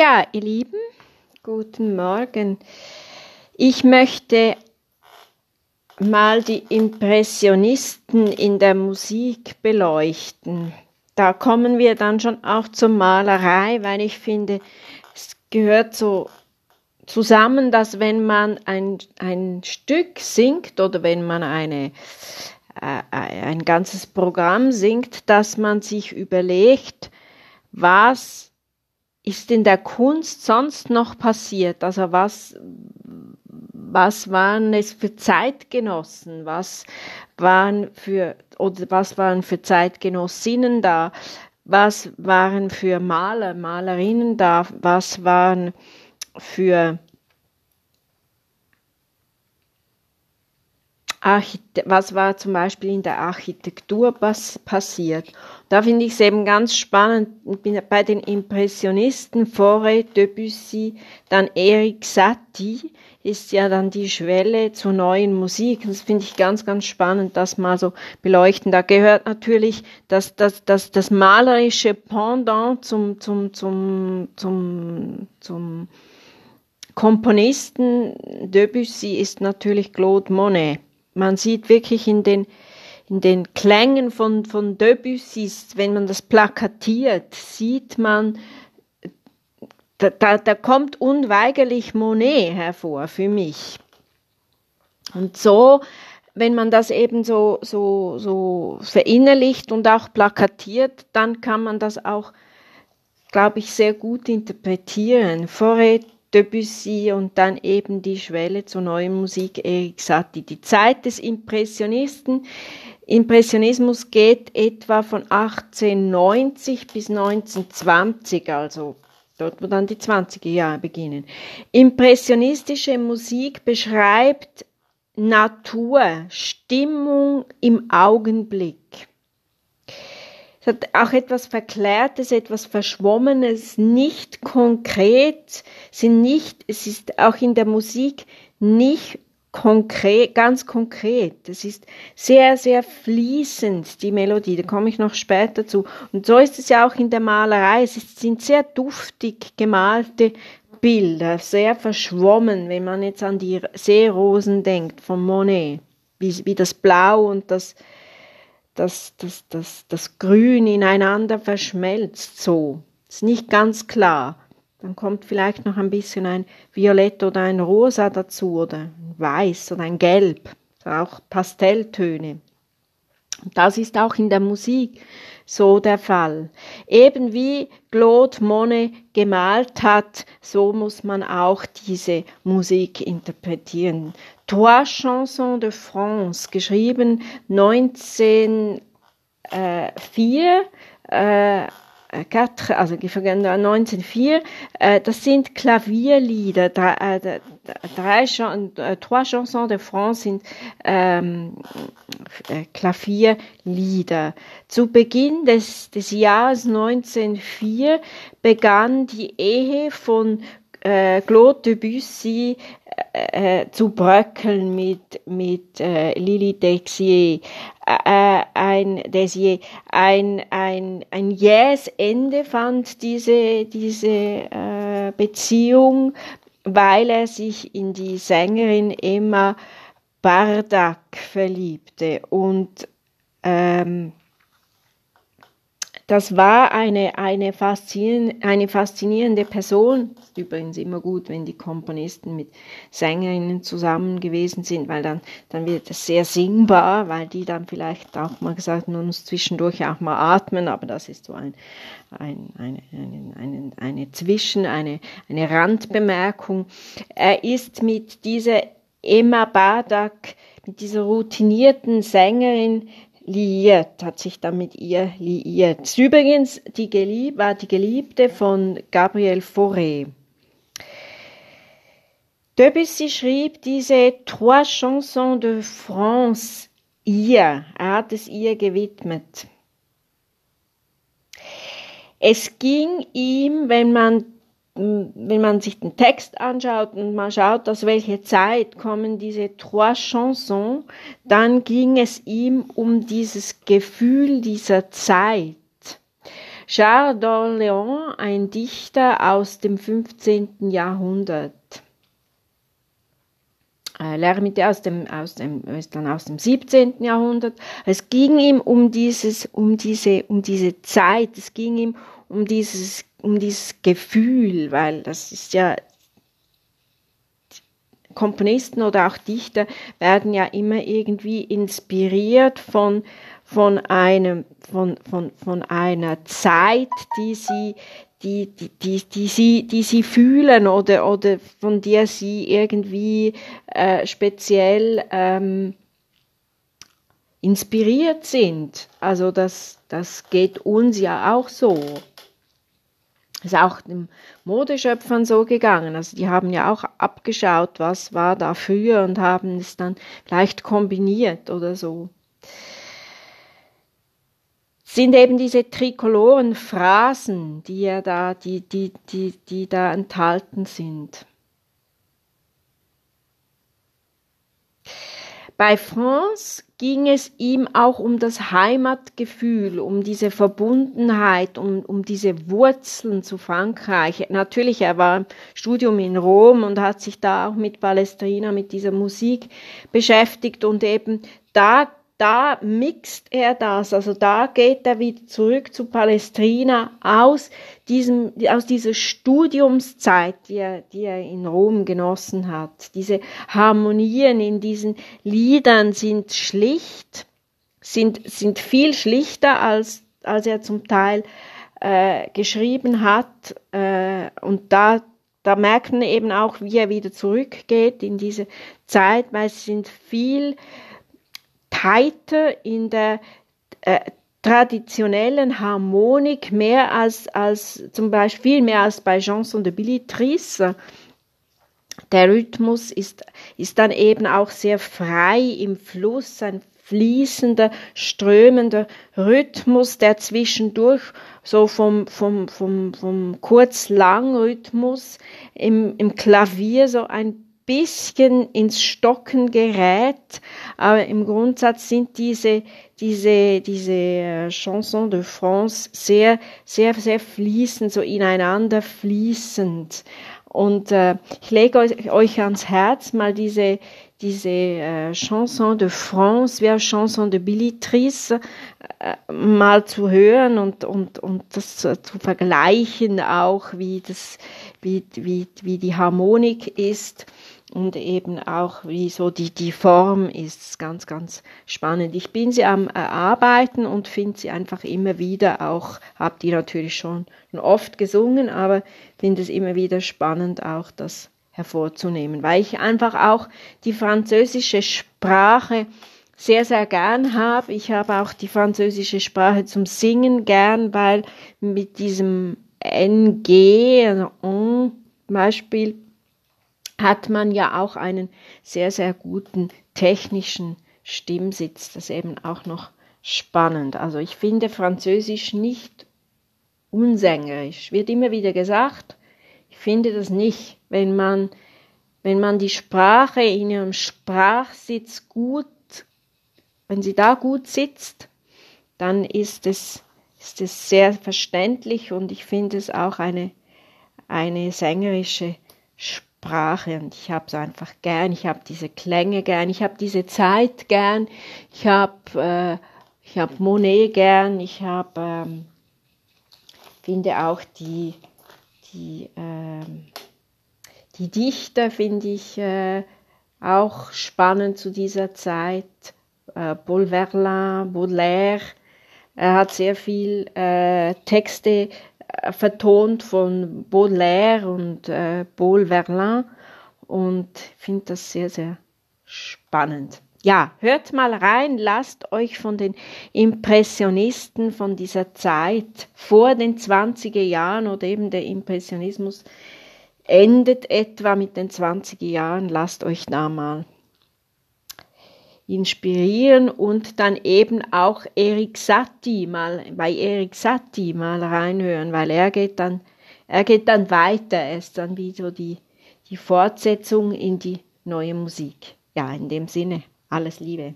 Ja, ihr Lieben, guten Morgen. Ich möchte mal die Impressionisten in der Musik beleuchten. Da kommen wir dann schon auch zur Malerei, weil ich finde, es gehört so zusammen, dass wenn man ein, ein Stück singt oder wenn man eine, äh, ein ganzes Programm singt, dass man sich überlegt, was ist in der Kunst sonst noch passiert? Also was, was waren es für Zeitgenossen? Was waren für, oder was waren für Zeitgenossinnen da? Was waren für Maler, Malerinnen da? Was waren für Archite was war zum Beispiel in der Architektur passiert. Da finde ich es eben ganz spannend, bei den Impressionisten Fauré, Debussy, dann Eric Satie ist ja dann die Schwelle zur neuen Musik. Das finde ich ganz, ganz spannend, das mal so beleuchten. Da gehört natürlich das, das, das, das malerische Pendant zum, zum, zum, zum, zum Komponisten Debussy ist natürlich Claude Monet. Man sieht wirklich in den, in den Klängen von, von Debussy, wenn man das plakatiert, sieht man, da, da, da kommt unweigerlich Monet hervor für mich. Und so, wenn man das eben so, so, so verinnerlicht und auch plakatiert, dann kann man das auch, glaube ich, sehr gut interpretieren. Vorher Debussy und dann eben die Schwelle zur neuen Musik Erik Satie. Die Zeit des Impressionisten, Impressionismus geht etwa von 1890 bis 1920, also dort, wo dann die 20er Jahre beginnen. Impressionistische Musik beschreibt Natur, Stimmung im Augenblick hat auch etwas Verklärtes, etwas Verschwommenes, nicht konkret, sind nicht, es ist auch in der Musik nicht konkret, ganz konkret. Es ist sehr, sehr fließend, die Melodie, da komme ich noch später zu. Und so ist es ja auch in der Malerei. Es sind sehr duftig gemalte Bilder, sehr verschwommen, wenn man jetzt an die Seerosen denkt von Monet, wie, wie das Blau und das, das, das, das, das Grün ineinander verschmelzt so. Ist nicht ganz klar. Dann kommt vielleicht noch ein bisschen ein Violett oder ein Rosa dazu oder ein Weiß oder ein Gelb. Auch Pastelltöne. Das ist auch in der Musik so der Fall. Eben wie Claude Monet gemalt hat, so muss man auch diese Musik interpretieren. Trois Chansons de France, geschrieben 1904, äh, Quatre, also 1904, äh, das sind Klavierlieder, drei, äh, drei äh, Trois Chansons de France sind ähm, äh, Klavierlieder. Zu Beginn des, des Jahres 1904 begann die Ehe von äh, Claude Debussy äh, äh, zu bröckeln mit, mit äh, Lili Dexier, äh, ein Desier, ein, ein, ein jähes Ende fand diese, diese äh, Beziehung, weil er sich in die Sängerin Emma Bardak verliebte und ähm, das war eine, eine, faszinierende, eine faszinierende Person. Ist übrigens immer gut, wenn die Komponisten mit Sängerinnen zusammen gewesen sind, weil dann, dann wird es sehr singbar, weil die dann vielleicht auch mal gesagt haben, uns zwischendurch auch mal atmen, aber das ist so ein, ein, eine, eine, eine, eine Zwischen-, eine, eine Randbemerkung. Er ist mit dieser Emma Badak, mit dieser routinierten Sängerin liiert, hat sich dann mit ihr liiert. Übrigens die Gelieb war die Geliebte von Gabriel Fauré. Debussy schrieb diese Trois Chansons de France ihr. Er hat es ihr gewidmet. Es ging ihm, wenn man wenn man sich den Text anschaut und man schaut, aus welcher Zeit kommen diese Trois Chansons, dann ging es ihm um dieses Gefühl dieser Zeit. Charles d'Orléans, ein Dichter aus dem 15. Jahrhundert. Äh, Lermite aus dem, aus dem, ist dann aus dem 17. Jahrhundert. Es ging ihm um dieses, um diese, um diese Zeit, es ging ihm um dieses, um dieses Gefühl, weil das ist ja, Komponisten oder auch Dichter werden ja immer irgendwie inspiriert von, von einem, von, von, von einer Zeit, die sie, die, die, die, die, sie, die sie fühlen oder, oder von der sie irgendwie äh, speziell ähm, inspiriert sind. Also das, das geht uns ja auch so. Ist auch den Modeschöpfern so gegangen. Also die haben ja auch abgeschaut, was war da früher und haben es dann leicht kombiniert oder so sind eben diese trikoloren Phrasen, die ja da, die, die, die, die da enthalten sind. Bei France ging es ihm auch um das Heimatgefühl, um diese Verbundenheit, um, um diese Wurzeln zu Frankreich. Natürlich, er war im Studium in Rom und hat sich da auch mit Palestrina, mit dieser Musik beschäftigt und eben da da mixt er das, also da geht er wieder zurück zu Palästina aus diesem, aus dieser Studiumszeit, die er, die er in Rom genossen hat. Diese Harmonien in diesen Liedern sind schlicht, sind, sind viel schlichter als, als er zum Teil äh, geschrieben hat, äh, und da da merkt man eben auch, wie er wieder zurückgeht in diese Zeit, weil sie sind viel tighter in der äh, traditionellen Harmonik, mehr als, als zum Beispiel, viel mehr als bei Chanson de Billitrice. Der Rhythmus ist, ist dann eben auch sehr frei im Fluss, ein fließender, strömender Rhythmus, der zwischendurch so vom, vom, vom, vom Kurz-Lang-Rhythmus im, im Klavier so ein bisschen ins Stocken gerät, aber im Grundsatz sind diese, diese, diese äh, Chansons de France sehr, sehr, sehr fließend, so ineinander fließend. Und äh, ich lege euch, euch ans Herz, mal diese, diese äh, Chanson de France, wie auch Chanson de Billitrice, äh, mal zu hören und, und, und das zu, zu vergleichen auch, wie das, wie, wie, wie die Harmonik ist und eben auch, wie so die, die Form ist ganz, ganz spannend. Ich bin sie am Erarbeiten und finde sie einfach immer wieder auch, habe die natürlich schon oft gesungen, aber finde es immer wieder spannend, auch das hervorzunehmen, weil ich einfach auch die französische Sprache sehr, sehr gern habe. Ich habe auch die französische Sprache zum Singen gern, weil mit diesem NG, also en, Beispiel, hat man ja auch einen sehr, sehr guten technischen Stimmsitz. Das ist eben auch noch spannend. Also ich finde Französisch nicht unsängerisch. Wird immer wieder gesagt, ich finde das nicht. Wenn man, wenn man die Sprache in ihrem Sprachsitz gut, wenn sie da gut sitzt, dann ist es, ist es sehr verständlich und ich finde es auch eine, eine sängerische Sprache. Sprache und ich habe es einfach gern, ich habe diese Klänge gern, ich habe diese Zeit gern, ich habe äh, ich habe Monet gern, ich habe ähm, finde auch die die ähm, die Dichter finde ich äh, auch spannend zu dieser Zeit. Äh, Paul Verlaine, Baudelaire, er hat sehr viel äh, Texte vertont von Baudelaire und äh, Paul Verlaine und finde das sehr, sehr spannend. Ja, hört mal rein, lasst euch von den Impressionisten von dieser Zeit vor den 20er Jahren oder eben der Impressionismus endet etwa mit den 20er Jahren, lasst euch da mal inspirieren und dann eben auch Erik Satie mal bei Erik Satie mal reinhören, weil er geht dann er geht dann weiter, er ist dann wie so die die Fortsetzung in die neue Musik. Ja, in dem Sinne, alles Liebe.